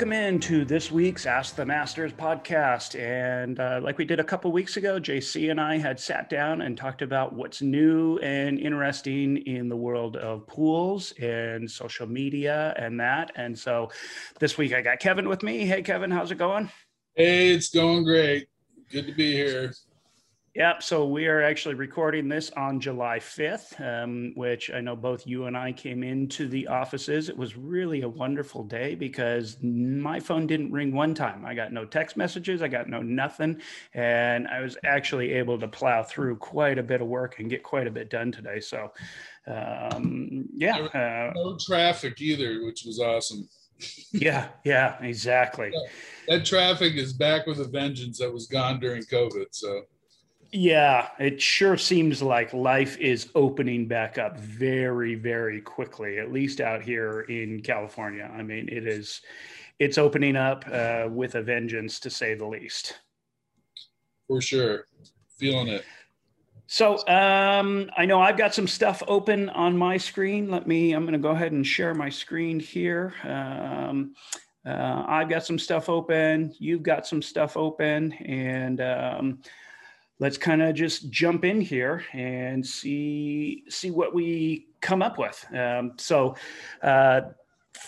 welcome in to this week's Ask the Masters podcast. And uh, like we did a couple weeks ago, JC and I had sat down and talked about what's new and interesting in the world of pools and social media and that. And so this week I got Kevin with me. Hey, Kevin, how's it going? Hey, it's going great. Good to be here. Yep. So we are actually recording this on July 5th, um, which I know both you and I came into the offices. It was really a wonderful day because my phone didn't ring one time. I got no text messages, I got no nothing. And I was actually able to plow through quite a bit of work and get quite a bit done today. So, um, yeah. Uh, no traffic either, which was awesome. yeah. Yeah. Exactly. Yeah, that traffic is back with a vengeance that was gone during COVID. So, yeah, it sure seems like life is opening back up very, very quickly, at least out here in California. I mean, it is, it's opening up uh, with a vengeance, to say the least. For sure. Feeling it. So um, I know I've got some stuff open on my screen. Let me, I'm going to go ahead and share my screen here. Um, uh, I've got some stuff open. You've got some stuff open. And, um, let's kind of just jump in here and see see what we come up with. Um, so, uh,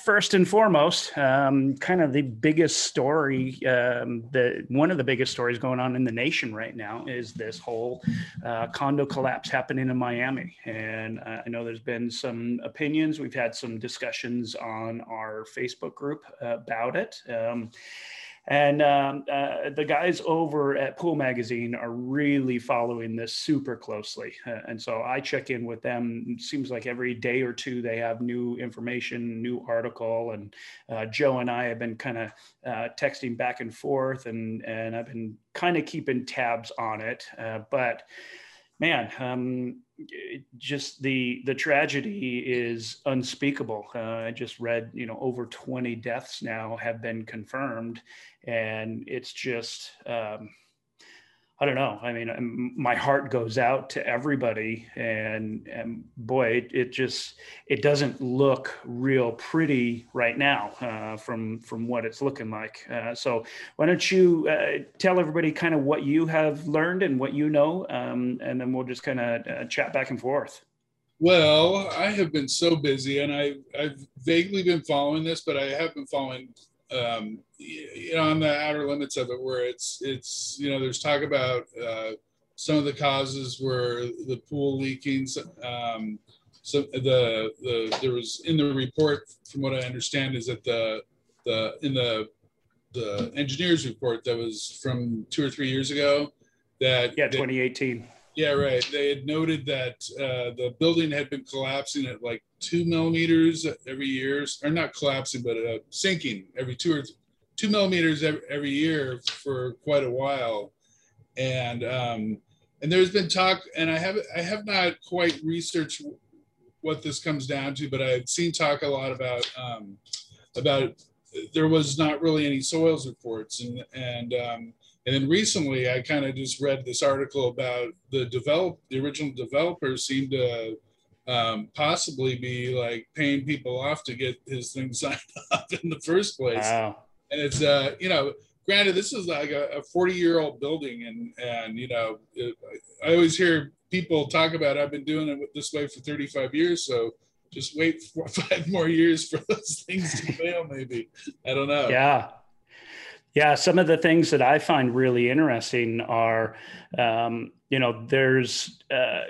first and foremost, um, kind of the biggest story, um, the one of the biggest stories going on in the nation right now is this whole uh, condo collapse happening in Miami. And uh, I know there's been some opinions. We've had some discussions on our Facebook group about it. Um, and um, uh, the guys over at Pool Magazine are really following this super closely. Uh, and so I check in with them. It seems like every day or two they have new information, new article. And uh, Joe and I have been kind of uh, texting back and forth, and, and I've been kind of keeping tabs on it. Uh, but man, um, just the the tragedy is unspeakable. Uh, I just read, you know, over 20 deaths now have been confirmed, and it's just um, I don't know. I mean, um, my heart goes out to everybody, and, and boy, it, it just it doesn't look real pretty right now uh, from from what it's looking like. Uh, so, why don't you uh, tell everybody kind of what you have learned and what you know, um, and then we'll just kind of uh, chat back and forth. Well, I have been so busy, and I I've vaguely been following this, but I have been following um, you know on the outer limits of it where it's it's you know there's talk about uh, some of the causes were the pool leaking um, so the the there was in the report from what i understand is that the the in the the engineers report that was from two or three years ago that yeah 2018 yeah right they had noted that uh, the building had been collapsing at like two millimeters every year, or not collapsing, but uh, sinking every two or th- two millimeters every, year for quite a while. And um, and there's been talk, and I have I have not quite researched what this comes down to, but I've seen talk a lot about um, about there was not really any soils reports, and and um, and then recently I kind of just read this article about the develop the original developers seemed to um, possibly be like paying people off to get his thing signed up in the first place. Wow. And it's, uh, you know, granted, this is like a 40 year old building. And, and, you know, it, I always hear people talk about, I've been doing it this way for 35 years. So just wait for five more years for those things to fail, maybe. I don't know. Yeah. Yeah, some of the things that I find really interesting are, um, you know, there's uh,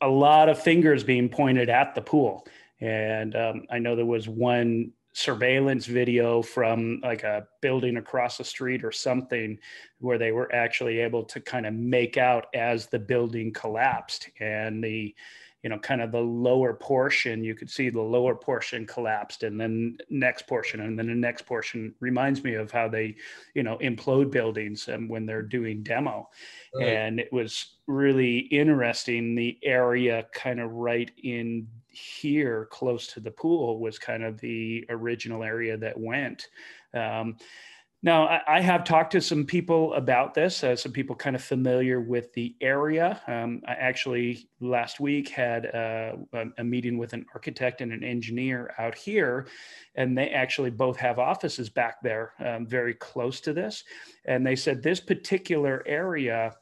a lot of fingers being pointed at the pool. And um, I know there was one surveillance video from like a building across the street or something where they were actually able to kind of make out as the building collapsed and the you know kind of the lower portion you could see the lower portion collapsed and then next portion and then the next portion reminds me of how they you know implode buildings and when they're doing demo right. and it was really interesting the area kind of right in here close to the pool was kind of the original area that went um, Now, I, I have talked to some people about this, uh, some people kind of familiar with the area. Um, I actually last week had uh, a, a, meeting with an architect and an engineer out here, and they actually both have offices back there um, very close to this. And they said this particular area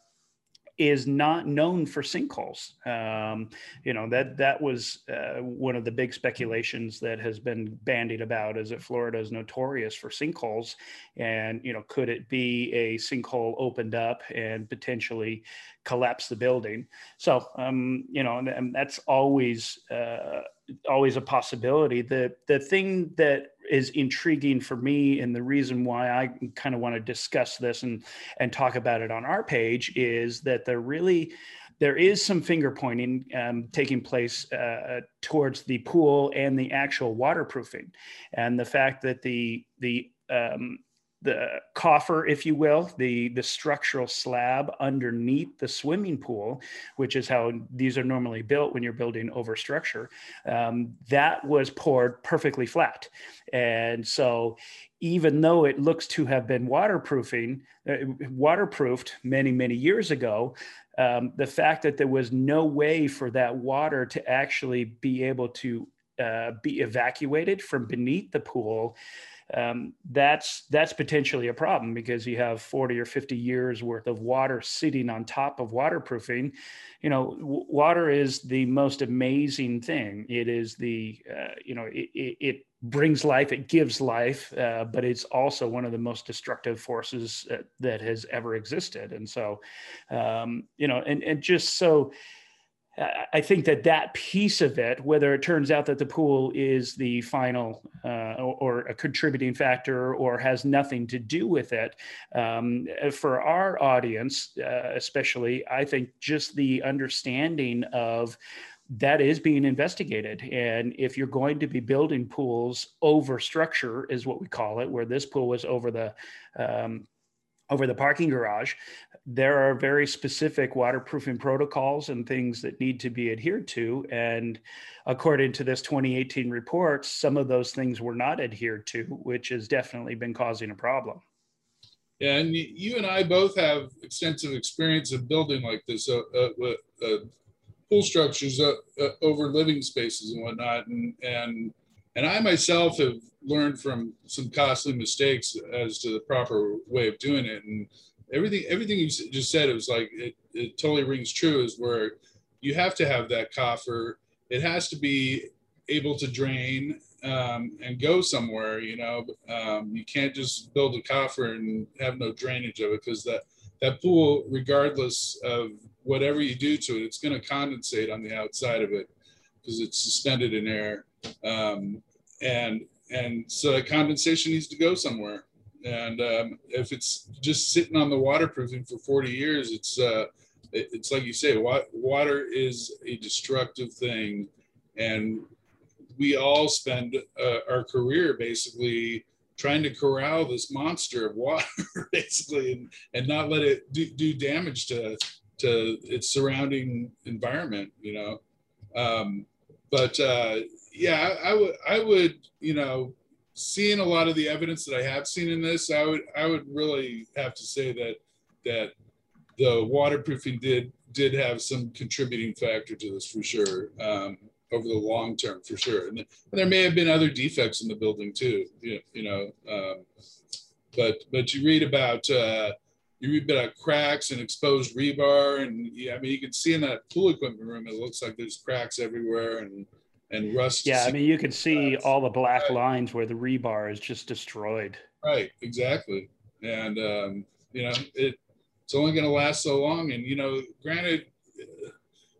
is not known for sinkholes. Um, you know that that was uh, one of the big speculations that has been bandied about is that Florida is notorious for sinkholes, and you know could it be a sinkhole opened up and potentially collapse the building? So um, you know and, and that's always uh, always a possibility. The the thing that is intriguing for me and the reason why I kind of want to discuss this and and talk about it on our page is that there really there is some finger pointing um, taking place uh, towards the pool and the actual waterproofing. And the fact that the the um, the coffer, if you will, the, the structural slab underneath the swimming pool, which is how these are normally built when you're building over structure, um, that was poured perfectly flat. And so even though it looks to have been waterproofing, uh, waterproofed many, many years ago, um, the fact that there was no way for that water to actually be able to uh, be evacuated from beneath the pool um, that's that's potentially a problem because you have 40 or 50 years worth of water sitting on top of waterproofing. You know w- water is the most amazing thing. It is the uh, you know it, it, it, brings life it gives life uh, but it's also one of the most destructive forces that, that has ever existed. And so um, you know and, and just so I think that that piece of it, whether it turns out that the pool is the final uh, or, a contributing factor or has nothing to do with it, um, for our audience, uh, especially, I think just the understanding of that is being investigated. And if you're going to be building pools over structure, is what we call it, where this pool was over the um, over the parking garage, there are very specific waterproofing protocols and things that need to be adhered to. And according to this 2018 report, some of those things were not adhered to, which has definitely been causing a problem. Yeah, and you and I both have extensive experience of building like this, uh, uh, uh, pool structures uh, uh, over living spaces and whatnot. And, and, and I myself have learned from some costly mistakes as to the proper way of doing it. And everything everything you just said it was like it, it totally rings true is where you have to have that coffer. It has to be able to drain um, and go somewhere you know? Um, you can't just build a coffer and have no drainage of it because that that pool regardless of whatever you do to it it's going to condensate on the outside of it because it's suspended in air um, and and so condensation needs to go somewhere and um, if it's just sitting on the waterproofing for 40 years, it's uh, it, it's like you say, water is a destructive thing, and we all spend uh, our career basically trying to corral this monster of water, basically, and, and not let it do, do damage to to its surrounding environment. You know, um, but uh, yeah, I, would I would you know seeing a lot of the evidence that I have seen in this, I would I would really have to say that that the waterproofing did did have some contributing factor to this for sure um, over the long term for sure. And, and, there may have been other defects in the building too, you, you know. Um, but but you read about uh, you read about cracks and exposed rebar, and yeah, I mean you can see in that pool equipment room, it looks like there's cracks everywhere and and rust. Yeah, I mean, you can see all the black right. lines where the rebar is just destroyed. Right, exactly. And, um, you know, it, it's only going to last so long. And, you know, granted,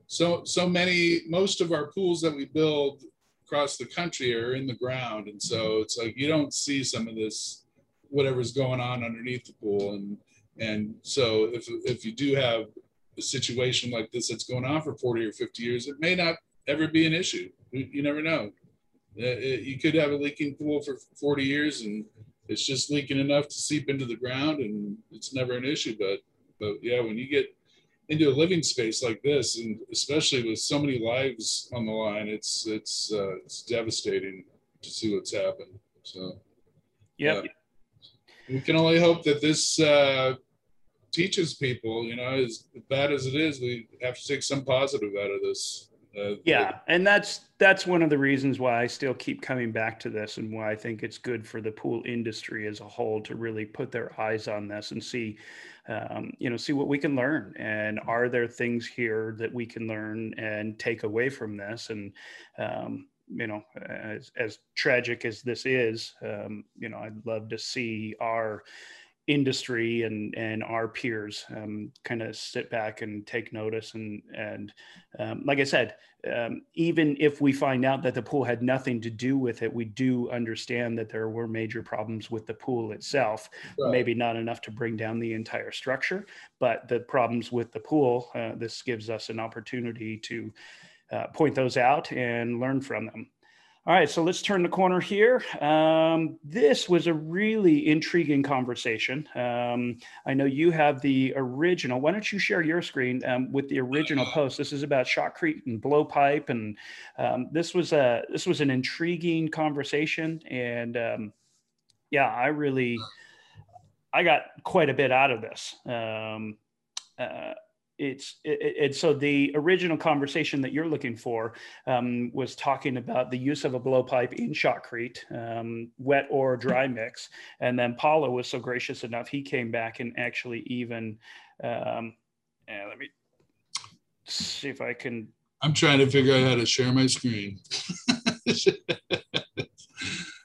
so, so many, most of our pools that we build across the country are in the ground. And so it's like, you don't see some of this, whatever's going on underneath the pool. And, and so if, if you do have a situation like this that's going on for 40 or 50 years, it may not ever be an issue. You never know. Uh, you could have a leaking pool for 40 years and it's just leaking enough to seep into the ground and it's never an issue. But, but yeah, when you get into a living space like this, and especially with so many lives on the line, it's, it's, uh, it's devastating to see what's happened. So, yep. yeah. we can only hope that this uh, teaches people. You know, as bad as it is, we have to take some positive out of this. Yeah, and that's that's one of the reasons why I still keep coming back to this, and why I think it's good for the pool industry as a whole to really put their eyes on this and see, um, you know, see what we can learn, and are there things here that we can learn and take away from this, and um, you know, as, as tragic as this is, um, you know, I'd love to see our industry and and our peers um, kind of sit back and take notice and and um, like I said, um, even if we find out that the pool had nothing to do with it, we do understand that there were major problems with the pool itself. Right. Maybe not enough to bring down the entire structure, but the problems with the pool. Uh, this gives us an opportunity to uh, point those out and learn from them. All right, so let's turn the corner here. Um, this was a really intriguing conversation. Um, I know you have the original. Why don't you share your screen um, with the original post? This is about shotcrete and blowpipe, and um, this was a this was an intriguing conversation. And um, yeah, I really I got quite a bit out of this. Um, uh, it's it, it, so the original conversation that you're looking for um, was talking about the use of a blowpipe in shotcrete, um, wet or dry mix, and then Paolo was so gracious enough he came back and actually even um, let me see if I can. I'm trying to figure out how to share my screen.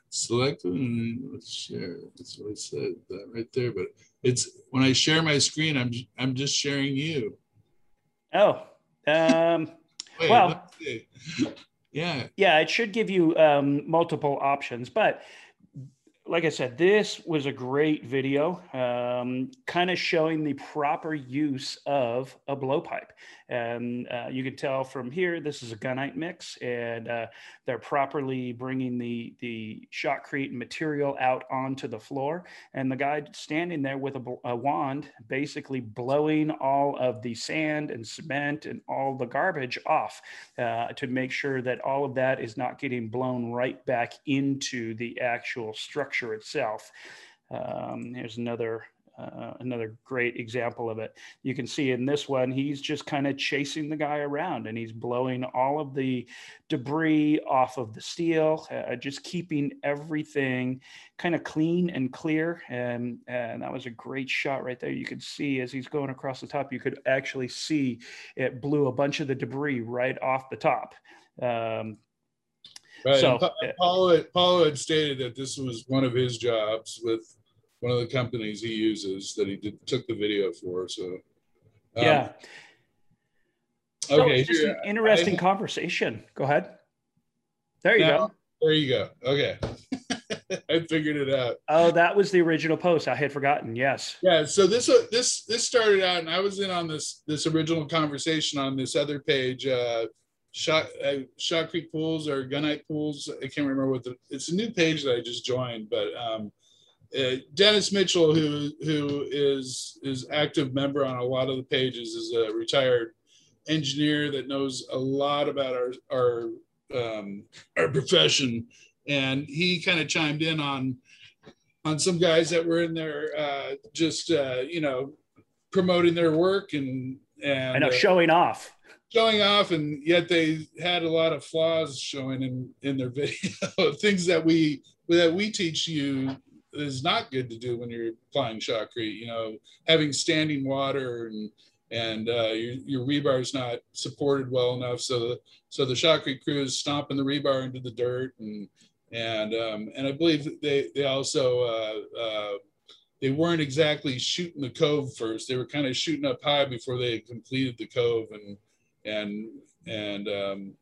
Select and share. That's what I said that right there. But it's when I share my screen, I'm I'm just sharing you. Oh, um, Wait, well, yeah, yeah, it should give you um, multiple options, but like I said, this was a great video, um, kind of showing the proper use of a blowpipe. And uh, you can tell from here, this is a gunite mix, and uh, they're properly bringing the, the shotcrete material out onto the floor. And the guy standing there with a, a wand, basically blowing all of the sand and cement and all the garbage off uh, to make sure that all of that is not getting blown right back into the actual structure itself. Um, here's another uh, another great example of it. You can see in this one, he's just kind of chasing the guy around and he's blowing all of the debris off of the steel, uh, just keeping everything kind of clean and clear. And, and that was a great shot right there. You could see as he's going across the top, you could actually see it blew a bunch of the debris right off the top. Um, Right. So, Paolo, Paolo had stated that this was one of his jobs with one of the companies he uses that he did, took the video for. So um, yeah. So okay, it's just here, an interesting I, conversation. Go ahead. There you now, go. There you go. Okay. I figured it out. Oh, that was the original post. I had forgotten. Yes. Yeah. So this uh, this this started out, and I was in on this this original conversation on this other page. Uh, shot uh, shotcrete pools or gunite pools. I can't remember what the. It's a new page that I just joined, but um, uh, Dennis Mitchell, who who is is active member on a lot of the pages, is a retired engineer that knows a lot about our our um, our profession, and he kind of chimed in on on some guys that were in there uh, just uh, you know promoting their work and and I know uh, showing off. showing off and yet they had a lot of flaws showing in in their video things that we that we teach you is not good to do when you're applying shotcrete. You know, having standing water and and uh, your, your rebar is not supported well enough, so the, so the shotcrete crew is stomping the rebar into the dirt, and and um, and I believe they they also uh, uh, they weren't exactly shooting the cove first. They were kind of shooting up high before they completed the cove, and and and um,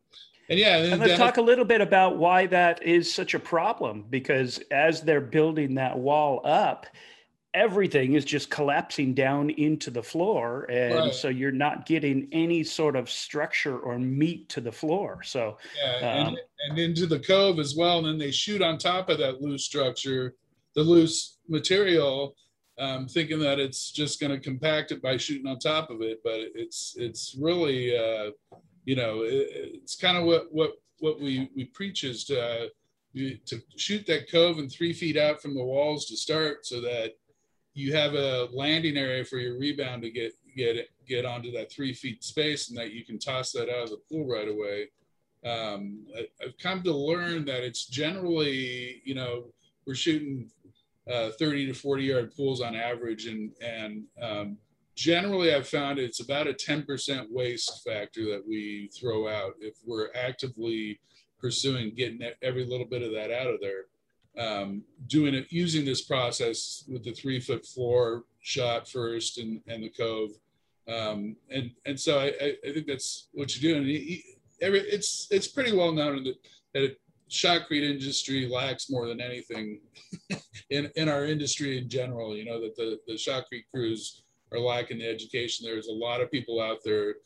and yeah, and, and let's talk a little bit about why that is such a problem. Because as they're building that wall up, everything is just collapsing down into the floor, and right. so you're not getting any sort of structure or meat to the floor. So yeah, um, and, and into the cove as well. And then they shoot on top of that loose structure, the loose material, um, thinking that it's just going to compact it by shooting on top of it, but it's it's really uh, you know, it, it's kind of what what what we we preach is to you, to shoot that cove and three feet out from the walls to start so that you have a landing area for your rebound to get get get onto that three feet space and that you can toss that out of the pool right away. Um, I, have come to learn that it's generally, you know, we're shooting uh, 30 to 40 yard pools on average, and and um, generally I've found it's about a 10% waste factor that we throw out if we're actively pursuing getting every little bit of that out of there. Um, doing it using this process with the three foot floor shot first and, and the cove. Um, and, and so I, I think that's what you're doing. Every, it's, it's pretty well known that, that shotcrete industry lacks more than anything in, in our industry in general, you know, that the, the shotcrete crews are lacking the education. There's a lot of people out there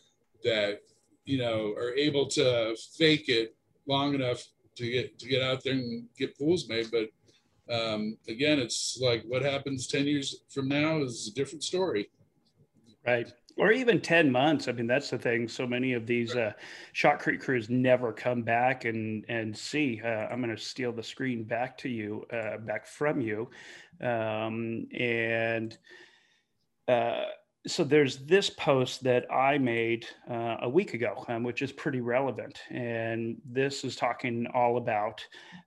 that, you know, are able to fake it long enough to get to get out there and get pools made. But um, again, it's like what happens 10 years from now is a different story. Right. Or even 10 months. I mean, that's the thing. So many of these uh, shotcrete crews never come back and, and see. Uh, I'm going to steal the screen back to you, uh, back from you. Um, and uh, so there's this post that I made uh, a week ago, um, which is pretty relevant. And this is talking all about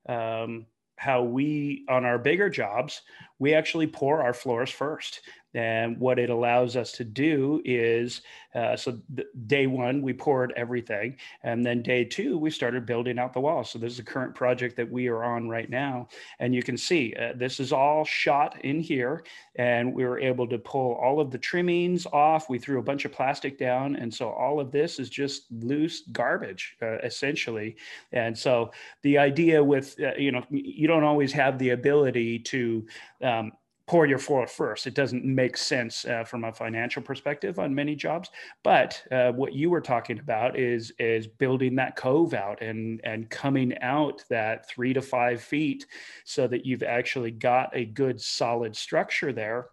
um, how we, on our bigger jobs, we actually pour our floors first. And what it allows us to do is uh, so day one, we poured everything. And then day two, we started building out the wall. So this is the current project that we are on right now. And you can see uh, this is all shot in here. And we were able to pull all of the trimmings off. We threw a bunch of plastic down. And so all of this is just loose garbage, uh, essentially. And so the idea with, uh, you know, you don't always have the ability to, um, pour your floor first. It doesn't make sense uh, from a financial perspective on many jobs. But uh, what you were talking about is is building that cove out and and coming out that three to five feet, so that you've actually got a good solid structure there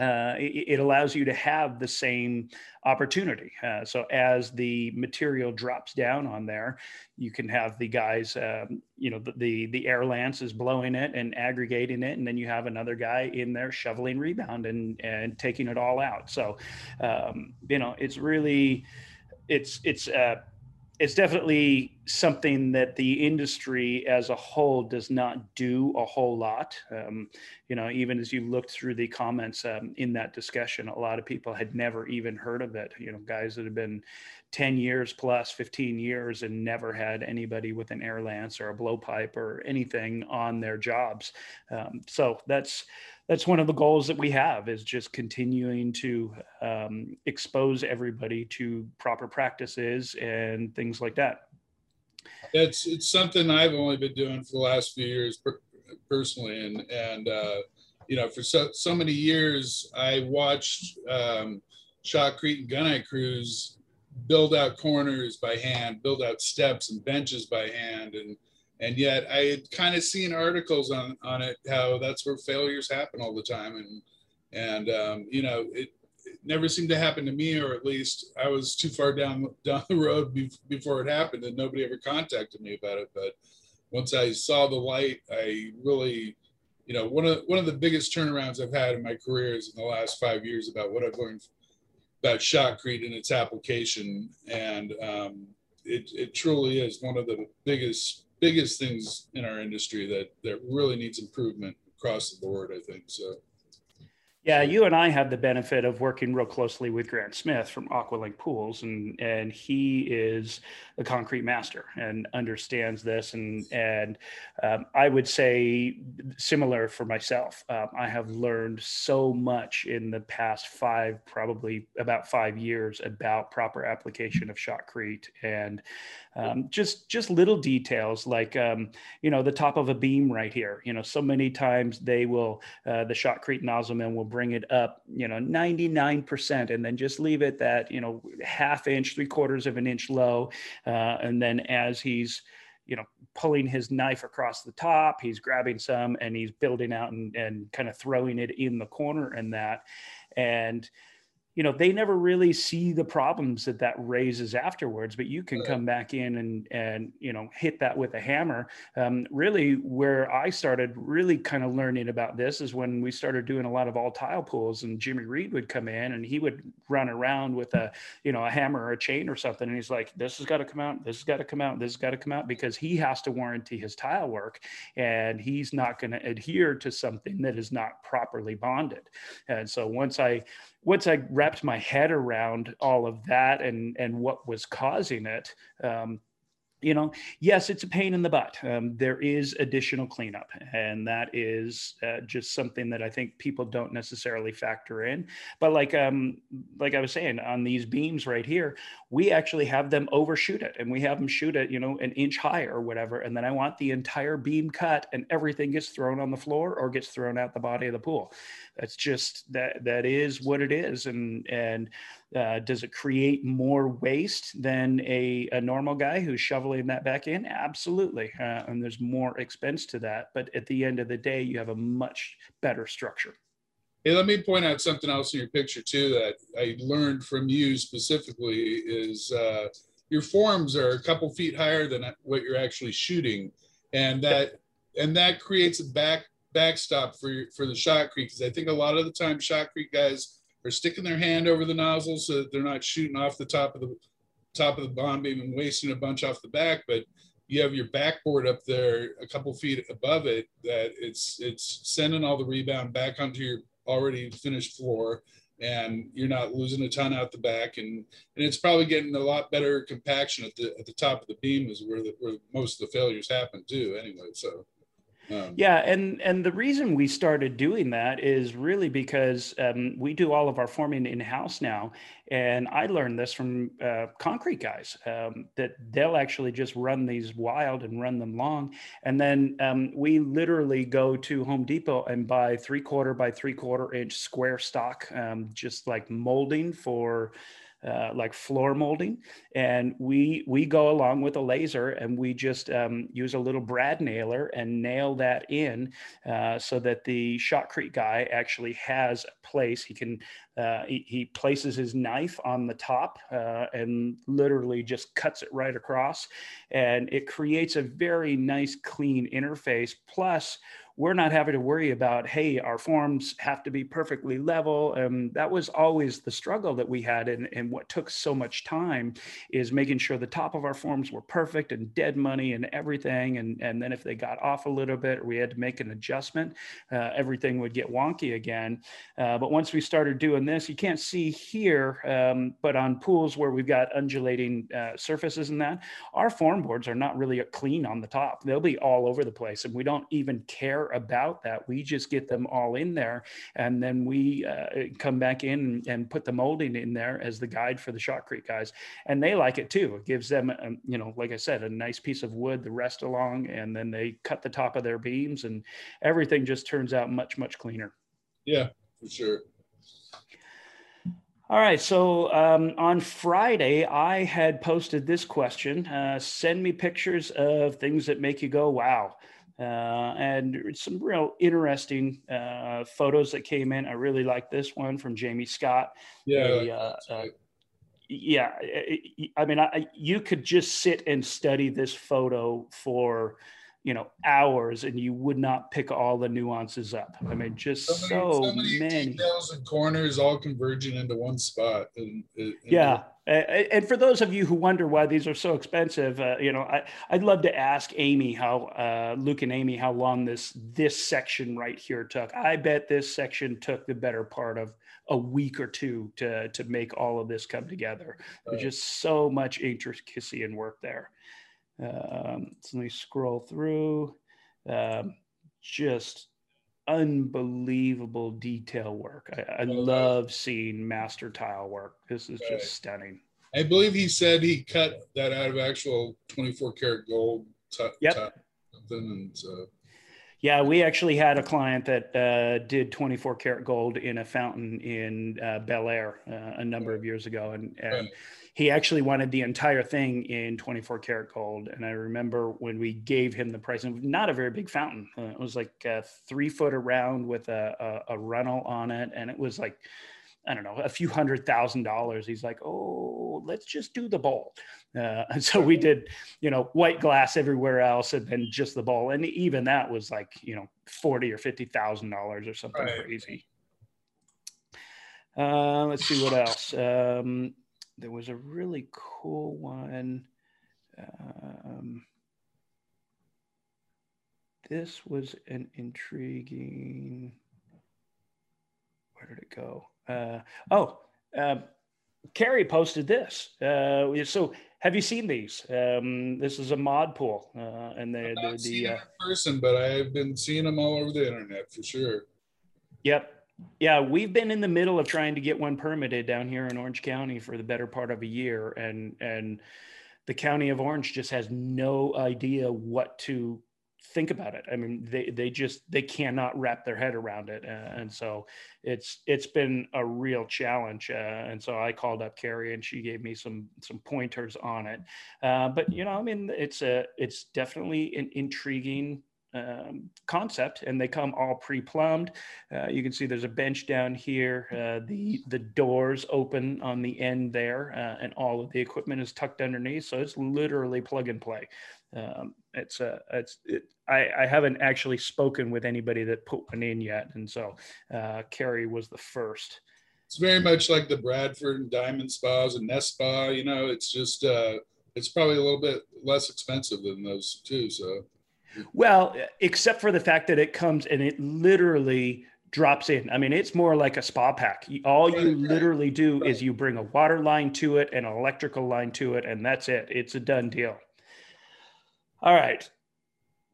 uh, it, it, allows you to have the same opportunity. Uh, so as the material drops down on there, you can have the guys, um, you know, the, the, the air lance is blowing it and aggregating it, and then you have another guy in there shoveling rebound and and taking it all out. So, um, you know, it's really, it's it's. Uh, it's definitely something that the industry as a whole does not do a whole lot. Um, you know, even as you looked through the comments um, in that discussion, a lot of people had never even heard of it. You know, guys that have been 10 years plus 15 years and never had anybody with an air lance or a blowpipe or anything on their jobs. Um, so that's that's one of the goals that we have is just continuing to um, expose everybody to proper practices and things like that. It's it's something I've only been doing for the last few years per- personally, and and uh, you know for so so many years I watched um, shotcrete and gunite crews build out corners by hand, build out steps and benches by hand, and and yet I had kind of seen articles on on it how that's where failures happen all the time, and and um, you know it, never seemed to happen to me, or at least I was too far down down the road be, before it happened, and nobody ever contacted me about it. But once I saw the light, I really you know one of one of the biggest turnarounds I've had in my career is in the last five years about what I've learned about shotcrete and its application, and um, it, it truly is one of the biggest biggest things in our industry that that really needs improvement across the board. I think so. Yeah, you and I have the benefit of working real closely with Grant Smith from Aqualink Pools, and and he is a concrete master and understands this. And and um, I would say similar for myself. Um, I have learned so much in the past five, probably about five years, about proper application of shotcrete and um, just just little details like um, you know the top of a beam right here. You know, so many times they will uh, the shotcrete nozzleman will bring it up, you know, 99%, and then just leave it that you know half inch, three quarters of an inch low, uh, and then as he's you know pulling his knife across the top he's grabbing some and he's building out and, and kind of throwing it in the corner and that. And you know they never really see the problems that that raises afterwards but you can come back in and and you know hit that with a hammer. Um, really where i started really kind of learning about this is when we started doing a lot of all tile pools and jimmy reed would come in and he would run around with a you know a hammer or a chain or something and he's like this has got to come out this has got to come out this has got to come out because he has to warranty his tile work and he's not going to adhere to something that is not properly bonded. And so once i once I wrapped my head around all of that and and what was causing it, um, you know, yes, it's a pain in the butt. Um, there is additional cleanup, and that is uh, just something that I think people don't necessarily factor in. But like um, like I was saying, on these beams right here, we actually have them overshoot it, and we have them shoot it, you know, an inch high or whatever. And then I want the entire beam cut, and everything gets thrown on the floor or gets thrown out the body of the pool. That's just that that is what it is, and and uh, does it create more waste than a, a normal guy who's shoveling that back in? Absolutely. Uh, and there's more expense to that. But at the end of the day, you have a much better structure. Hey, let me point out something else in your picture too that I learned from you specifically is uh, your forms are a couple feet higher than what you're actually shooting, and that and that creates a back backstop for for the shotcrete because I think a lot of the time shotcrete guys are sticking their hand over the nozzle so that they're not shooting off the top of the top of the bond beam and wasting a bunch off the back, but you have your backboard up there a couple feet above it that it's it's sending all the rebound back onto your already finished floor and you're not losing a ton out the back and and it's probably getting a lot better compaction at the at the top of the beam is where the, where most of the failures happen too anyway so um, Yeah, and and the reason we started doing that is really because um, we do all of our forming in house now, and I learned this from uh, concrete guys um, that they'll actually just run these wild and run them long, and then um, we literally go to Home Depot and buy three quarter by three quarter inch square stock, um, just like molding for. Uh, like floor molding, and we we go along with a laser and we just um, use a little brad nailer and nail that in uh, so that the shotcrete guy actually has a place. He can uh, he, he, places his knife on the top uh, and literally just cuts it right across. And it creates a very nice clean interface. Plus we're not having to worry about hey our forms have to be perfectly level and that was always the struggle that we had and, and what took so much time is making sure the top of our forms were perfect and dead money and everything and, and then if they got off a little bit we had to make an adjustment uh, everything would get wonky again. Uh, but once we started doing this you can't see here um, but on pools where we've got undulating uh, surfaces and that our form boards are not really clean on the top. They'll be all over the place and we don't even care about that. We just get them all in there, and then we uh, come back in and put the molding in there as the guide for the shotcrete guys, and they like it too. It gives them, um, you know, like I said, a nice piece of wood to rest along, and then they cut the top of their beams, and everything just turns out much much cleaner. Yeah, for sure. All right. So um, on Friday, I had posted this question uh, send me pictures of things that make you go, wow. Uh, and some real interesting uh, photos that came in. I really like this one from Jamie Scott. Yeah. A, uh, uh, yeah. I mean, I, you could just sit and study this photo for, you know, hours and you would not pick all the nuances up. I mean, just so, so, so many, many, details and corners all converging into one spot. And, and yeah. And for those of you who wonder why these are so expensive, uh, you know, I, would love to ask Amy how uh, Luke and Amy how long this this section right here took. I bet this section took the better part of a week or two to to make all of this come together. There's just so much intricacy and work there. Um, so let me scroll through. Um, just unbelievable detail work. I, I love seeing master tile work. This is just stunning. I believe he said he cut that out of actual 24 karat gold. T- yep. and so. Yeah, we actually had a client that uh, did 24 karat gold in a fountain in uh, Bel Air uh, a number of years ago, and, and he actually wanted the entire thing in 24 karat gold. And I remember when we gave him the price, and not a very big fountain. Uh, it was like three foot around with a, a, a runnel on it, and it was like I don't know, a few hundred thousand dollars. He's like, oh, let's just do the bowl. Uh, and so we did, you know, white glass everywhere else, and then just the bowl. And even that was like, you know, forty or fifty thousand dollars or something right. crazy. Uh, let's see what else. Um, there was a really cool one. Um, this was an intriguing. Where did it go? Uh, oh, uh, Carrie posted this. Uh, so, have you seen these? Um, this is a mod pool, uh, and they're, they're the uh, person, but I've been seeing them all over the internet for sure. Yep. Yeah, we've been in the middle of trying to get one permitted down here in Orange County for the better part of a year, and and the county of Orange just has no idea what to think about it. I mean, they they just they cannot wrap their head around it, uh, and so it's it's been a real challenge. Uh, and so I called up Carrie, and she gave me some some pointers on it. Uh, but you know, I mean, it's a it's definitely an intriguing um, concept and they come all pre-plumbed. Uh, you can see there's a bench down here. Uh, the the doors open on the end there uh, and all of the equipment is tucked underneath. So it's literally plug and play. Um, it's a it's it, I, I haven't actually spoken with anybody that put one in yet. And so uh, Carrie was the first. It's very much like the Bradford and Diamond Spas and Nest Spa. You know, it's just uh, it's probably a little bit less expensive than those two So well, except for the fact that it comes and it literally drops in. I mean, it's more like a spa pack. All you literally do is you bring a water line to it and an electrical line to it, and that's it. It's a done deal. All right.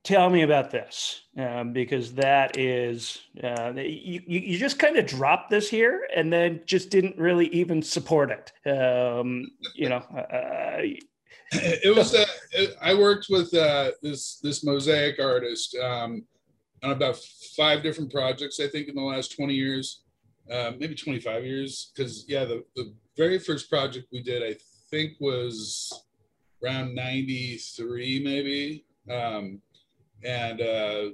Tell me about this um, because that is, uh, you, you just kind of dropped this here and then just didn't really even support it. Um, you know, uh, it was uh, I worked with uh, this this mosaic artist um, on about five different projects I think in the last 20 years uh, maybe 25 years because yeah the, the very first project we did I think was around 93 maybe. Um, and uh,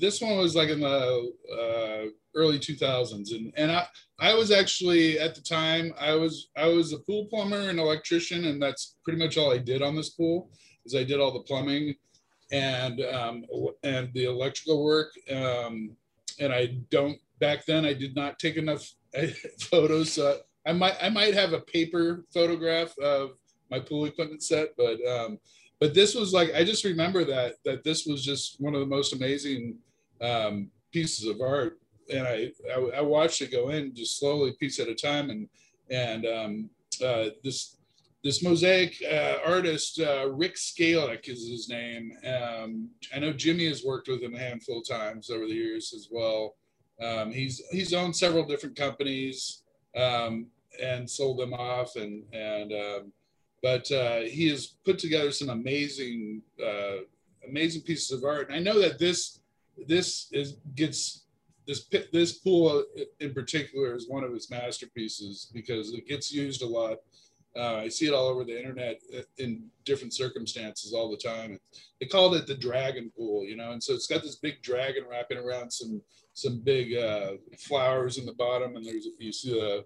this one was like in the uh, early 2000s and and I I was actually at the time I was I was a pool plumber and electrician and that's pretty much all I did on this pool is I did all the plumbing and um, and the electrical work. Um, and I don't back then I did not take enough photos. So I might I might have a paper photograph of my pool equipment set but um, but this was like I just remember that that this was just one of the most amazing um, pieces of art and I, I, I watched it go in just slowly, piece at a time, and and um, uh, this this mosaic uh, artist uh, Rick Scalick is his name. Um, I know Jimmy has worked with him a handful of times over the years as well. Um, he's he's owned several different companies um, and sold them off, and and um, but uh, he has put together some amazing uh, amazing pieces of art. And I know that this this is gets this this pool in particular is one of his masterpieces because it gets used a lot. Uh, I see it all over the internet in different circumstances all the time. They called it the dragon pool, you know, and so it's got this big dragon wrapping around some some big uh, flowers in the bottom, and there's you see the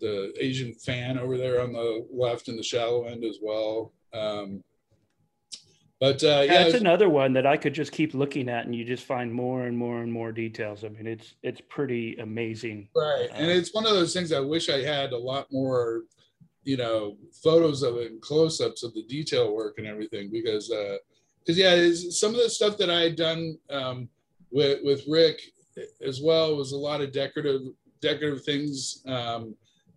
the Asian fan over there on the left in the shallow end as well. Um, but uh, yeah, that's another one that I could just keep looking at, and you just find more and more and more details. I mean, it's it's pretty amazing. Right, and it's one of those things I wish I had a lot more, you know, photos of it and close-ups of the detail work and everything because because uh, yeah, some of the stuff that I had done um, with with Rick as well was a lot of decorative decorative things. Um,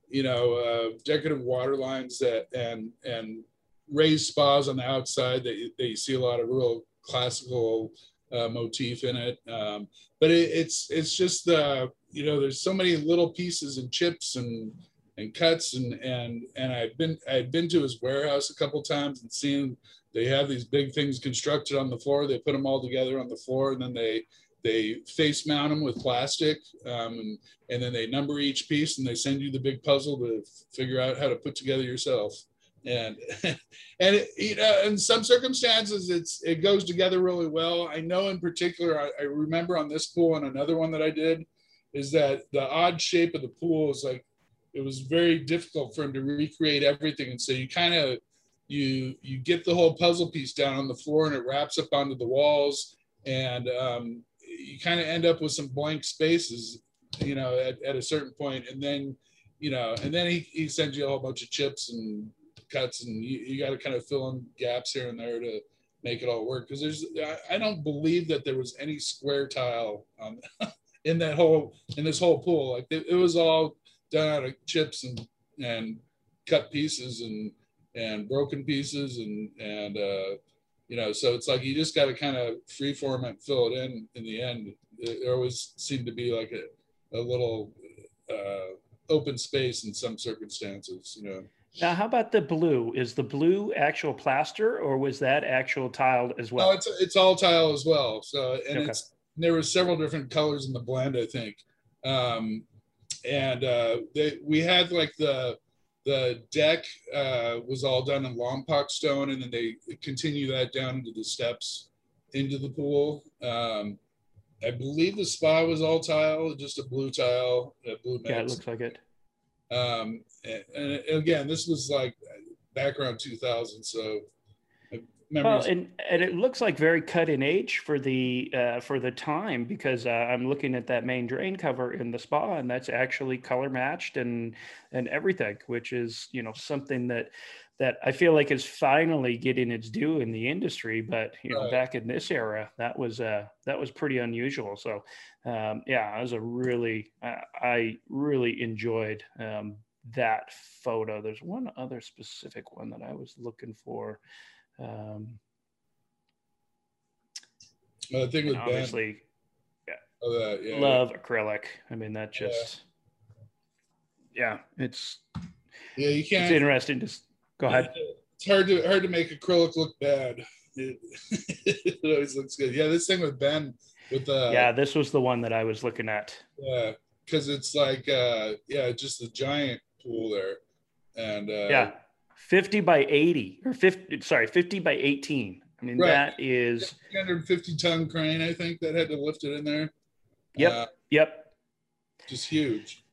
you know, uh, decorative water lines that and and raised spas on the outside that you, that you see a lot of real classical uh, motif in it. Um, but it, it's it's just uh, you know there's so many little pieces and chips and and cuts and and and I've been I've been to his warehouse a couple times and seen they have these big things constructed on the floor. They put them all together on the floor and then they they face mount them with plastic um, and, and then they number each piece and they send you the big puzzle to figure out how to put together yourself. And and it, you know in some circumstances it's it goes together really well. I know in particular I, I, remember on this pool and another one that i did is that the odd shape of the pool is like it was very difficult for him to recreate everything. And so you kind of you you get the whole puzzle piece down on the floor and it wraps up onto the walls. And um, you kind of end up with some blank spaces you know at, at a certain point and then you know and then he, he sends you a whole bunch of chips and cuts and you, you got to kind of fill in gaps here and there to make it all work because there's I, don't believe that there was any square tile um, in that whole in this whole pool. Like it, it was all done out of chips and and cut pieces and and broken pieces and and uh, you know so it's like you just got to kind of free form and fill it in in the end. There always seemed to be like a, a little uh, open space in some circumstances you know. Now how about the blue? Is the blue actual plaster or was that actual tiled as well? No, it's it's all tile as well so and okay. it's there were several different colors in the blend i think. Um and uh they we had like the the deck uh, was all done in Lompoc stone, and then they continue that down into the steps into the pool. Um, I believe the spa was all tile, just a blue tile, a blue mix. Yeah, it looks like it. Um, and, and, again, this was like back around 2000, so well, and, and it looks like very cut in age for the uh, for the time because uh, I'm looking at that main drain cover in the spa, and that's actually color matched and and everything, which is you know something that that I feel like is finally getting its due in the industry. But you know, right. back in this era, that was uh, that was pretty unusual. So um, yeah, it was a really I, I really enjoyed um, that photo. There's one other specific one that I was looking for. Um, well, the thing with obviously, ben, yeah. Oh, that, yeah, love yeah. acrylic. I mean, that just, yeah, yeah it's, yeah, you can't. It's interesting. Just go ahead. It's hard to hard to make acrylic look bad. It, it always looks good. Yeah, this thing with Ben with the yeah, this was the one that I was looking at. Yeah, because it's like uh yeah, just a giant pool there, and uh, yeah, 50 by 80 or 50 sorry 50 by 18 i mean right. that is 350 ton crane i think that had to lift it in there. Yep uh, yep. just huge.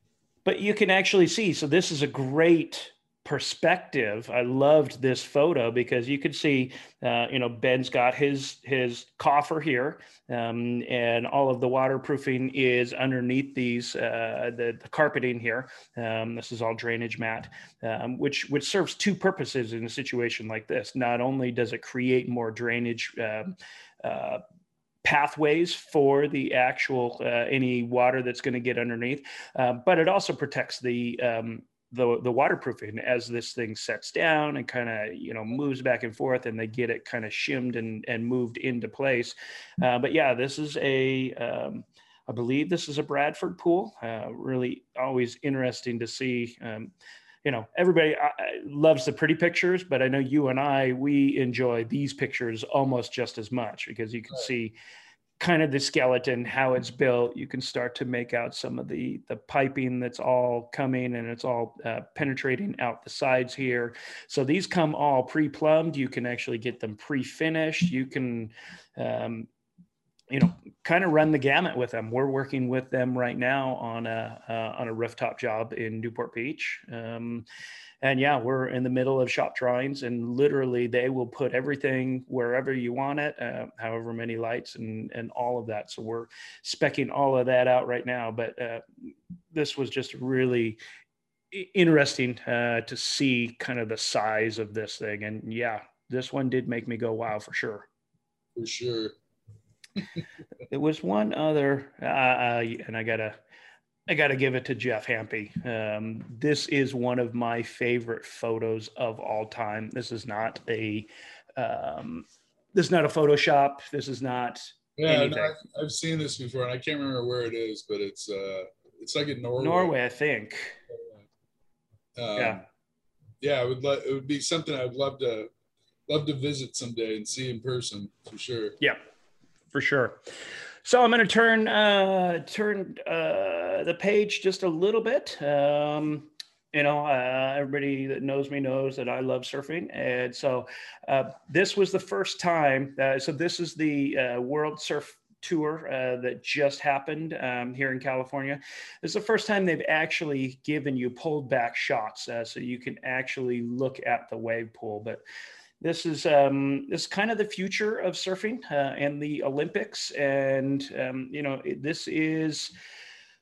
But you can actually see so this is a great perspective. I loved this photo because you could see uh, you know ben's got his his coffer here um, and all of the waterproofing is underneath these uh, the, the, carpeting here. Um, this is all drainage mat um, which which serves two purposes in a situation like this. Not only does it create more drainage um, uh, pathways for the actual uh, any water that's going to get underneath, uh, but it also protects the um, the the waterproofing as this thing sets down and kind of you know moves back and forth and they get it kind of shimmed and and moved into place uh, but yeah this is a um, I believe this is a Bradford pool. Uh, really, always interesting to see. Um, you know, everybody loves the pretty pictures, but I know you and I we enjoy these pictures almost just as much because you can see kind of the skeleton, how it's built, you can start to make out some of the the piping that's all coming and it's all uh, penetrating out the sides here. So these come all pre-plumbed. You can actually get them pre-finished. You can, um, you know, kind of run the gamut with them. We're working with them right now on a uh, on a rooftop job in Newport Beach. Um, and yeah, we're in the middle of shop drawings, and literally they will put everything wherever you want it, uh, however many lights and and all of that. So we're specking all of that out right now. But uh, this was just really interesting uh, to see kind of the size of this thing, and yeah, this one did make me go wow for sure. For sure. there was one other, uh, uh, and I gotta I got to give it to Jeff Hampy. Um, this is one of my favorite photos of all time. This is not a, um, this is not a Photoshop. This is not. Yeah, no, I've, seen this before, and I can't remember where it is, but it's uh, it's like in Norway. Norway, I think. Um, yeah. Yeah, it would lo- it would be something I'd love to love to visit someday and see in person for sure. Yeah, for sure. So I'm going to turn uh, turn uh, the page just a little bit. Um, you know, uh, everybody that knows me knows that I love surfing, and so uh, this was the first time. Uh, so this is the uh, World Surf tour that just happened um, here in California. Is the first time they've actually given you pulled back shots, so you can actually look at the wave pool. But this is um, this is kind of the future of surfing uh, and the Olympics, and um, you know this is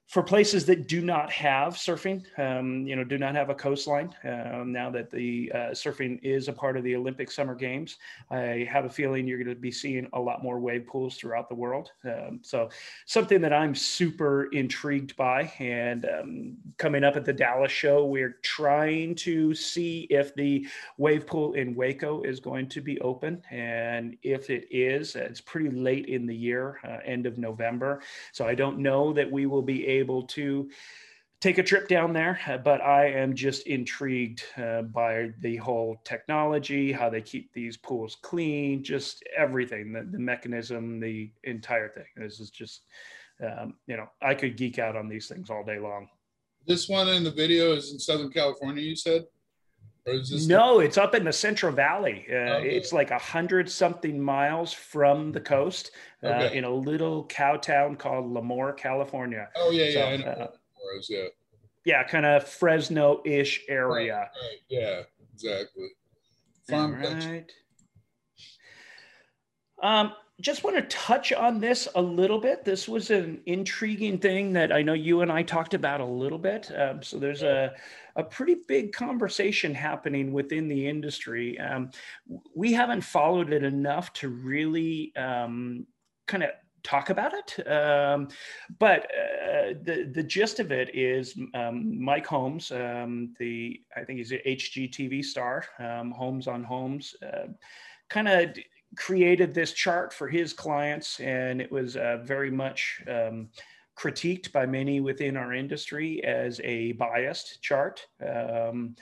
for places that do not have surfing, um, you know, do not have a coastline. Um, now that the uh, surfing is a part of the Olympic Summer Games, I have a feeling you're going to be seeing a lot more wave pools throughout the world. Um, so, something that I'm super intrigued by. And um, coming up at the Dallas show, we're trying to see if the wave pool in Waco is going to be open, and if it is, it's pretty late in the year, uh, end of November. So I don't know that we will be able to take a trip down there, uh, but I am just intrigued uh, by the whole technology, how they keep these pools clean, just everything, the, the mechanism, the entire thing. This is just, um, you know, I could geek out on these things all day long. This one in the video is in Southern California, you said? No, it's up in the Central Valley. Uh, okay. It's like a hundred something miles from the coast uh, okay. in a little cow town called Lemoore, California. Oh yeah, so, yeah. Uh, yeah. Yeah, kind of Fresno-ish area. Right, right. Yeah, exactly. Farm right. Um, just want to touch on this a little bit. This was an intriguing thing that I know you and I talked about a little bit. Um, so there's a, a pretty big conversation happening within the industry. Um, we haven't followed it enough to really um, kind of talk about it. Um, but uh, the the gist of it is um, Mike Holmes, um, the I think he's an HGTV star, um, Holmes on Homes, uh, kind of created this chart for his clients, and it was uh, very much um, critiqued by many within our industry as a biased chart. Um,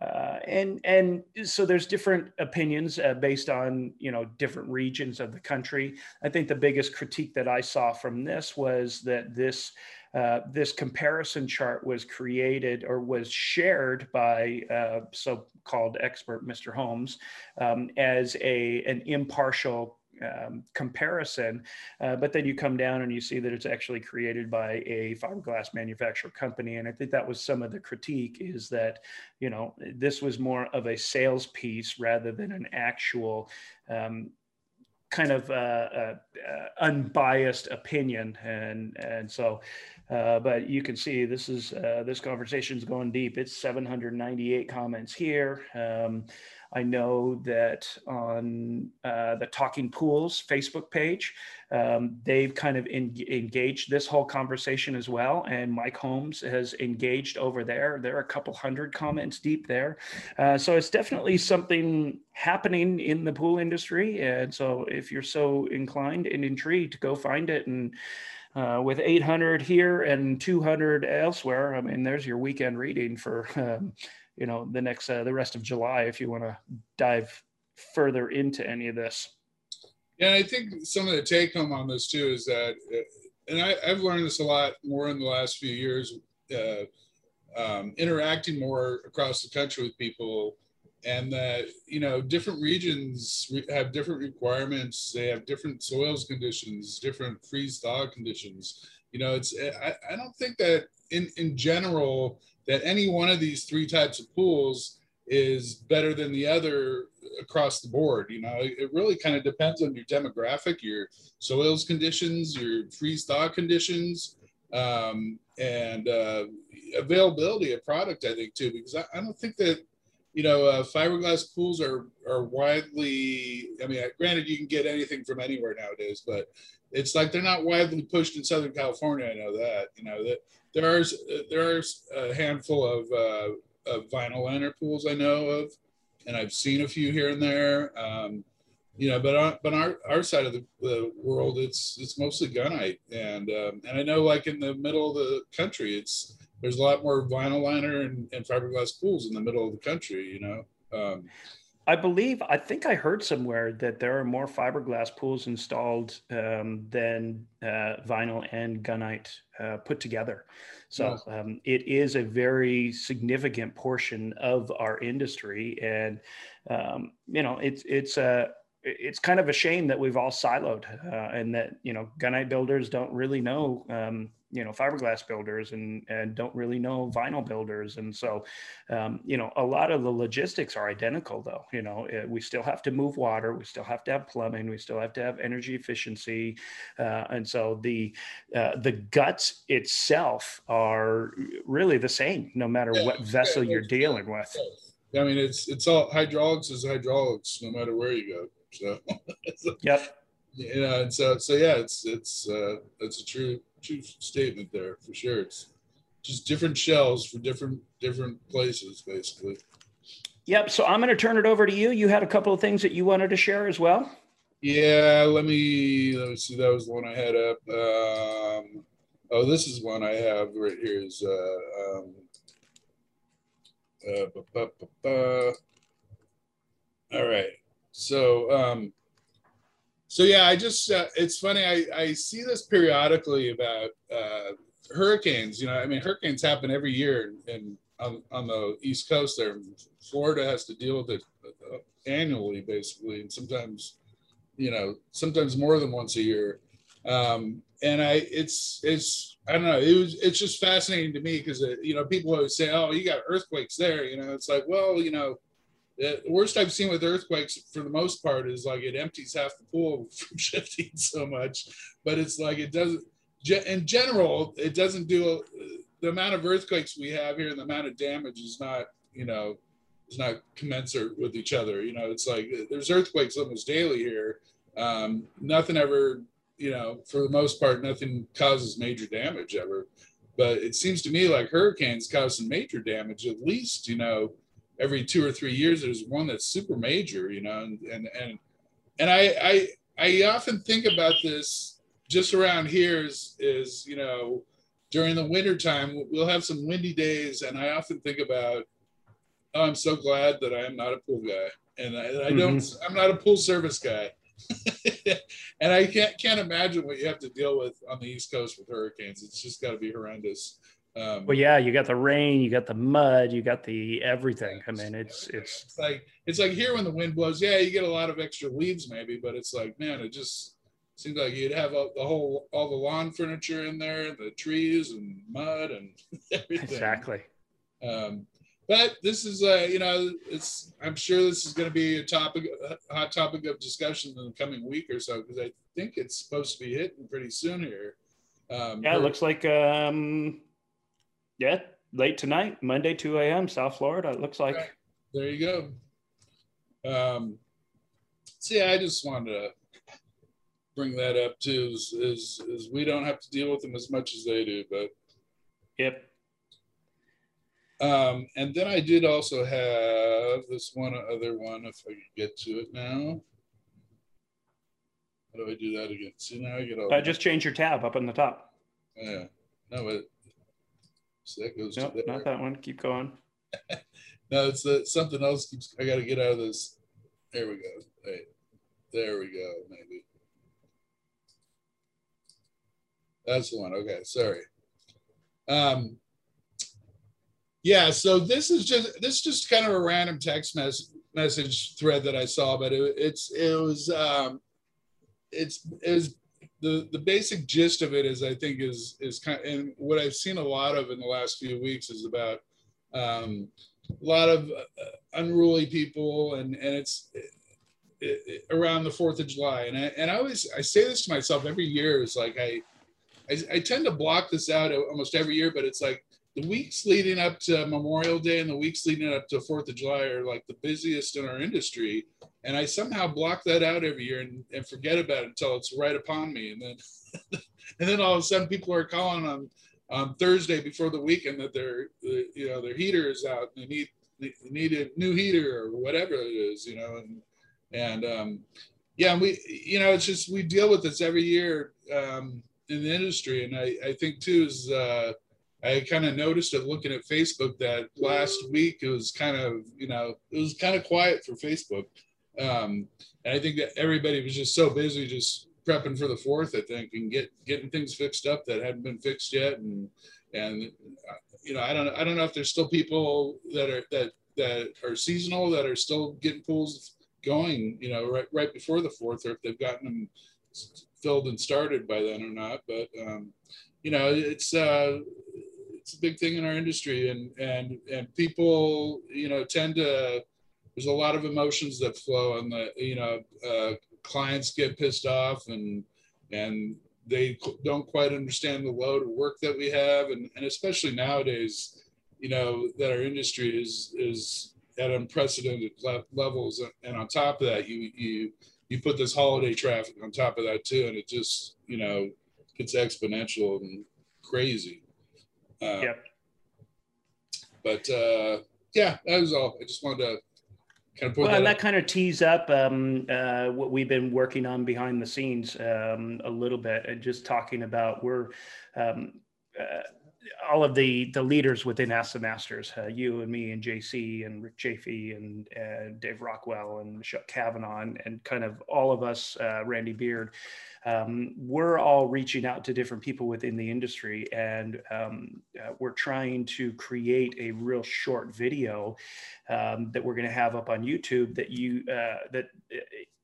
uh, and and so there's different opinions uh, based on you know different regions of the country. I think the biggest critique that I saw from this was that this uh, this comparison chart was created or was shared by uh, so-called expert Mr. Holmes um, as a an impartial um, comparison, uh, but then you come down and you see that it's actually created by a fiberglass manufacturer company. And I think that was some of the critique is that, you know, this was more of a sales piece rather than an actual um, kind of uh, uh, unbiased opinion, and and so, uh, but you can see this is uh, this conversation is going deep. It's 798 comments here. Um, I know that on uh, the Talking Pools Facebook page, um, they've kind of en- engaged this whole conversation as well. And Mike Holmes has engaged over there. There are a couple hundred comments deep there. Uh, so it's definitely something happening in the pool industry. And so if you're so inclined and intrigued, to go find it and uh, with 800 here and 200 elsewhere, I mean, there's your weekend reading for um, you know the next uh, the rest of July if you want to dive further into any of this. Yeah, I think some of the take home on this too is that, uh, and I, have learned this a lot more in the last few years, uh, um, interacting more across the country with people, and that you know different regions have different requirements. They have different soils conditions, different freeze thaw conditions. You know, it's I, I don't think that in in general that any one of these three types of pools is better than the other across the board. You know, it really kind of depends on your demographic, your soils conditions, your freeze thaw conditions, um, and uh, availability of product. I think too, because I, I don't think that you know uh, fiberglass pools are are widely. I mean, granted, you can get anything from anywhere nowadays, but it's like they're not widely pushed in Southern California. I know that. You know that there's there's a handful of, uh, of vinyl liner pools I know of, and I've seen a few here and there. Um, you know, but on, but our, our side of the, the world, it's it's mostly gunite, and um, and I know like in the middle of the country, it's there's a lot more vinyl liner and, and fiberglass pools in the middle of the country. You know. Um, I believe, I think I heard somewhere that there are more fiberglass pools installed um, than uh, vinyl and gunite uh, put together. So um, it is a very significant portion of our industry, and um, you know, it's it's a it's kind of a shame that we've all siloed uh, and that you know gunite builders don't really know um, you know fiberglass builders and and don't really know vinyl builders. And so um, you know a lot of the logistics are identical though you know it, we still have to move water we still have to have plumbing we still have to have energy efficiency. Uh, and so the uh, the guts itself are really the same no matter yeah, what vessel yeah, you're dealing with. I mean it's it's all hydraulics is hydraulics no matter where you go so. Yep. You know and so so yeah it's it's uh it's a true true statement there for sure. It's just different shells for different different places, basically. Yep. So I'm going to turn it over to you. You had a couple of things that you wanted to share as well. Yeah. Let me let me see. That was the one I had up. Um, oh, this is one I have right here. Is uh, um, uh, all right. So um, so yeah, I just uh, it's funny. I I see this periodically about uh, hurricanes. You know, I mean, hurricanes happen every year, and on, on the East Coast, there, Florida has to deal with it uh, annually, basically, and sometimes, you know, sometimes more than once a year. Um, and I, it's it's I don't know. It was it's just fascinating to me because uh, you know people always say, oh, you got earthquakes there. You know, it's like, well, you know the worst I've seen with earthquakes for the most part is like it empties half the pool from shifting so much, but it's like it doesn't. In general, it doesn't do the amount of earthquakes we have here and the amount of damage is not, you know, is not commensurate with each other. You know, it's like there's earthquakes almost daily here. Um, nothing ever, you know, for the most part, nothing causes major damage ever. But it seems to me like hurricanes cause some major damage, at least, you know, every two or three years there's one that's super major you know and and and, and I, I i often think about this just around here is is you know during the winter time we'll have some windy days and i often think about oh i'm so glad that i am not a pool guy and i, I don't mm-hmm. i'm not a pool service guy. And i can't can't imagine what you have to deal with on the east coast with hurricanes. It's just got to be horrendous um, well, yeah, you got the rain, you got the mud, you got the everything. I mean, it's it's, it's like it's like here when the wind blows, yeah, you get a lot of extra leaves maybe, but it's like man, it just seems like you'd have a, the whole all the lawn furniture in there, the trees and mud and everything. Exactly. Um, but this is uh, you know, it's I'm sure this is going to be a topic, a hot topic of discussion in the coming week or so because I think it's supposed to be hitting pretty soon here. Um, yeah, it looks like um, yeah, late tonight, Monday, 2 a.m., South Florida. It looks like. Right. There you go. Um, see, I just wanted to bring that up too. Is, is is we don't have to deal with them as much as they do, but. Yep. Um, and then I did also have this one other one, if I could get to it now. How do I do that again? See now I get all. Uh, just change your tab up in the top. Yeah. No, it, so that goes nope, not that one. Keep going. no, it's the, something else. Keeps. I got to get out of this. There we go. Right. There we go. Maybe. That's the one. Okay. Sorry. Um, yeah. So this is just this is just kind of a random text message message thread that I saw, but it, it's it was um, it's it was the the basic gist of it is I think is is kind of, and what I've seen a lot of in the last few weeks is about um, a lot of uh, unruly people and and it's it, it, around the Fourth of July. And I and I always I say this to myself every year is like I, I I tend to block this out almost every year but it's like the weeks leading up to Memorial Day and the weeks leading up to Fourth of July are like the busiest in our industry. And I somehow block that out every year and, and forget about it until it's right upon me. And then and then all of a sudden people are calling on on Thursday before the weekend that their you know their heater is out and they need they need a new heater or whatever it is, you know, and and um yeah, we you know it's just we deal with this every year um in the industry. And I, I think too is uh I kind of noticed it looking at Facebook that last week it was kind of, you know, it was kind of quiet for Facebook. Um, and I think that everybody was just so busy just prepping for the fourth, I think, and get getting things fixed up that hadn't been fixed yet. And and uh, you know, I don't I don't know if there's still people that are that that are seasonal that are still getting pools going, you know, right right before the fourth, or if they've gotten them filled and started by then or not. But um, you know, it's uh, it's a big thing in our industry, and and and people, you know, tend to. There's a lot of emotions that flow, and the you know, uh, clients get pissed off, and and they don't quite understand the load of work that we have, and and especially nowadays, you know, that our industry is is at unprecedented le- levels, and on top of that, you you you put this holiday traffic on top of that too, and it just you know gets exponential and crazy. Uh, yep. But uh, yeah, that was all. I just wanted to kind of put well, that. And that kind of tees up um, uh, what we've been working on behind the scenes um, a little bit, and just talking about we're. Um, uh, all of the the leaders within Ask Masters, uh, you and me and JC and Rick Chafee and uh, Dave Rockwell and Michelle Kavanaugh and, and kind of all of us, uh, Randy Beard, um, we're all reaching out to different people within the industry and um, uh, we're trying to create a real short video um, that we're going to have up on YouTube that you uh, that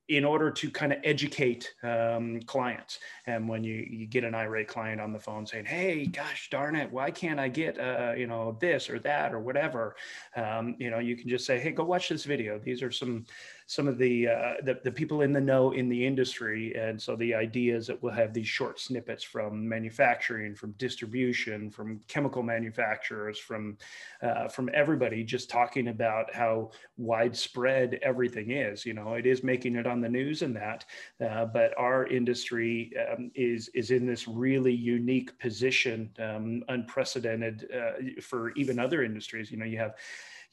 in order to kind of educate um, clients. And when you, you get an irate client on the phone saying, "Hey, gosh darn it, why can't I get uh, you know this or that or whatever?" Um, you know, you can just say, "Hey, go watch this video. These are some some of the, uh, the, the people in the know in the industry. And so the idea is that we'll have these short snippets from manufacturing, from distribution, from chemical manufacturers, from uh, from everybody, just talking about how widespread everything is. You know, it is making it on the news and that, uh, but our industry um, is is in this really unique position, um, unprecedented uh, for even other industries. You know, you have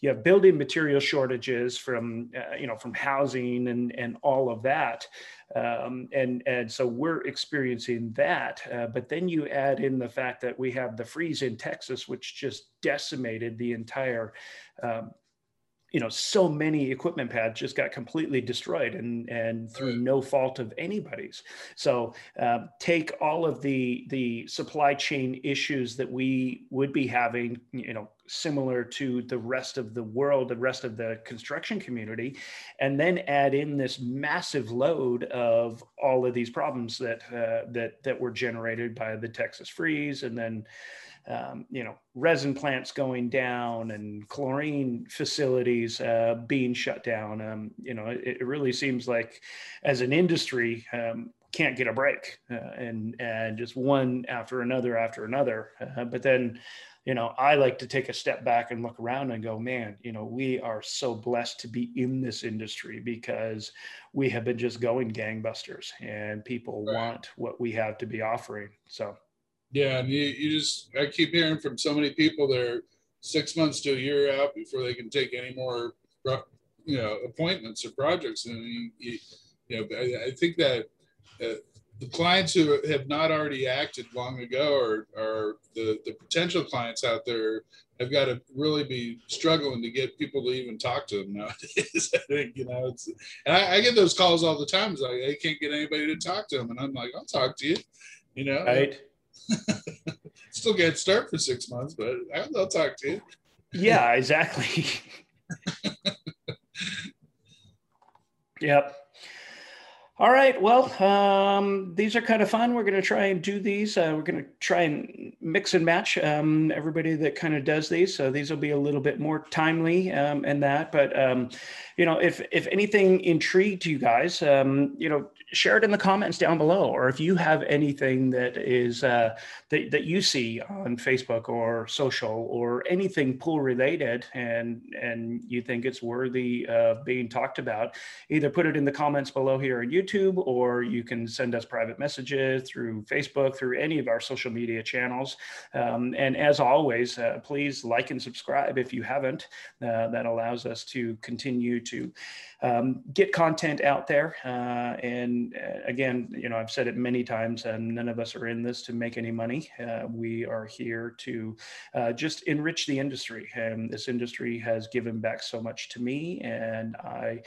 you have building material shortages from uh, you know from housing and and all of that. Um, and and so we're experiencing that uh, but then you add in the fact that we have the freeze in texas which just decimated the entire um, you know so many equipment pads just got completely destroyed and and through no fault of anybody's. So uh, take all of the the supply chain issues that we would be having you know similar to the rest of the world the rest of the construction community and then add in this massive load of all of these problems that uh, that that were generated by the texas freeze and then um, you know, resin plants going down and chlorine facilities uh, being shut down. Um, you know, it, it, really seems like as an industry, um, can't get a break uh, and, and just one after another after another. Uh, but then, you know, I like to take a step back and look around and go, man, you know, we are so blessed to be in this industry because we have been just going gangbusters and people right. want what we have to be offering. So, yeah, and you, you just I keep hearing from so many people they're six months to a year out before they can take any more you know appointments or projects, and you, you, know I, I, think that uh, the clients who have not already acted long ago or, or the, the potential clients out there have got to really be struggling to get people to even talk to them nowadays. I think, you know, it's, and I, I, get those calls all the time. It's like, I can't get anybody to talk to them. And I'm like, I'll talk to you, you know? Right. Still can't start for six months, but I'll talk to you. Yeah, exactly. yep. All right. Well, um, these are kind of fun. We're going to try and do these. Uh, we're going to try and mix and match um, everybody that kind of does these. So these will be a little bit more timely um, and that. But um, you know, if if anything intrigued you guys, um, you know, share it in the comments down below, or if you have anything that is uh, that that you see on Facebook or social or anything pool related, and and you think it's worthy of being talked about, either put it in the comments below here on YouTube, or you can send us private messages through Facebook, through any of our social media channels. Um, and as always, uh, please like and subscribe if you haven't. Uh, that allows us to continue to um, get content out there. Uh, and uh, again, you know, I've said it many times, and none of us are in this to make any money. Uh, we are here to uh, just enrich the industry. And this industry has given back so much to me, and I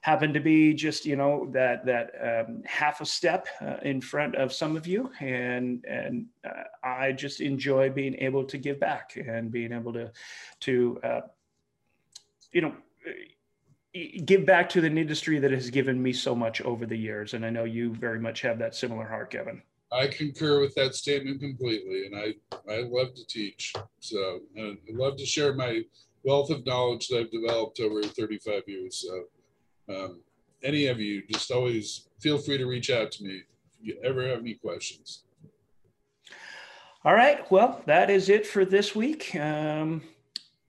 happen to be just you know that that um, half a step uh, in front of some of you and and uh, i just enjoy being able to give back and being able to to uh, you know give back to an industry that has given me so much over the years. And I know you very much have that similar heart, Kevin. I concur with that statement completely, and I I love to teach. So I love to share my wealth of knowledge that I've developed over 35 years. So um, any of you, just always feel free to reach out to me if you ever have any questions. All right. Well, that is it for this week. Um,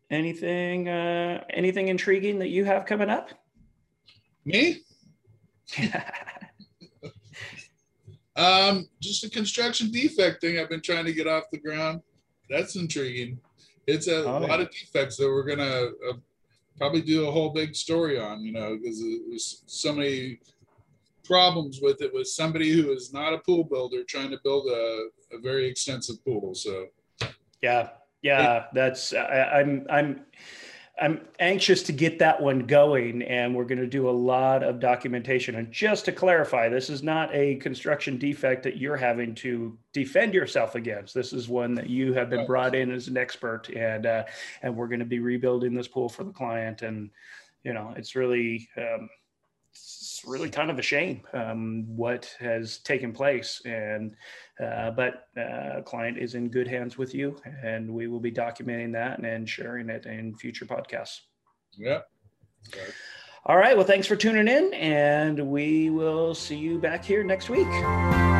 anything uh, anything intriguing that you have coming up? Me? um, just a construction defect thing I've been trying to get off the ground. That's intriguing. It's a oh, lot yeah. of defects that we're gonna uh, probably do a whole big story on. You know, because there's so many problems with it with somebody who is not a pool builder trying to build a, a very extensive pool. So, yeah, yeah, that's I, I'm I'm I'm anxious to get that one going, and we're going to do a lot of documentation. And just to clarify, this is not a construction defect that you're having to defend yourself against. This is one that you have been brought in as an expert, and uh, and we're going to be rebuilding this pool for the client. And you know, it's really um, it's really kind of a shame um, what has taken place. And uh, but uh, client is in good hands with you, and we will be documenting that and sharing it in future podcasts. Yeah. Okay. All right. Well, thanks for tuning in, and we will see you back here next week.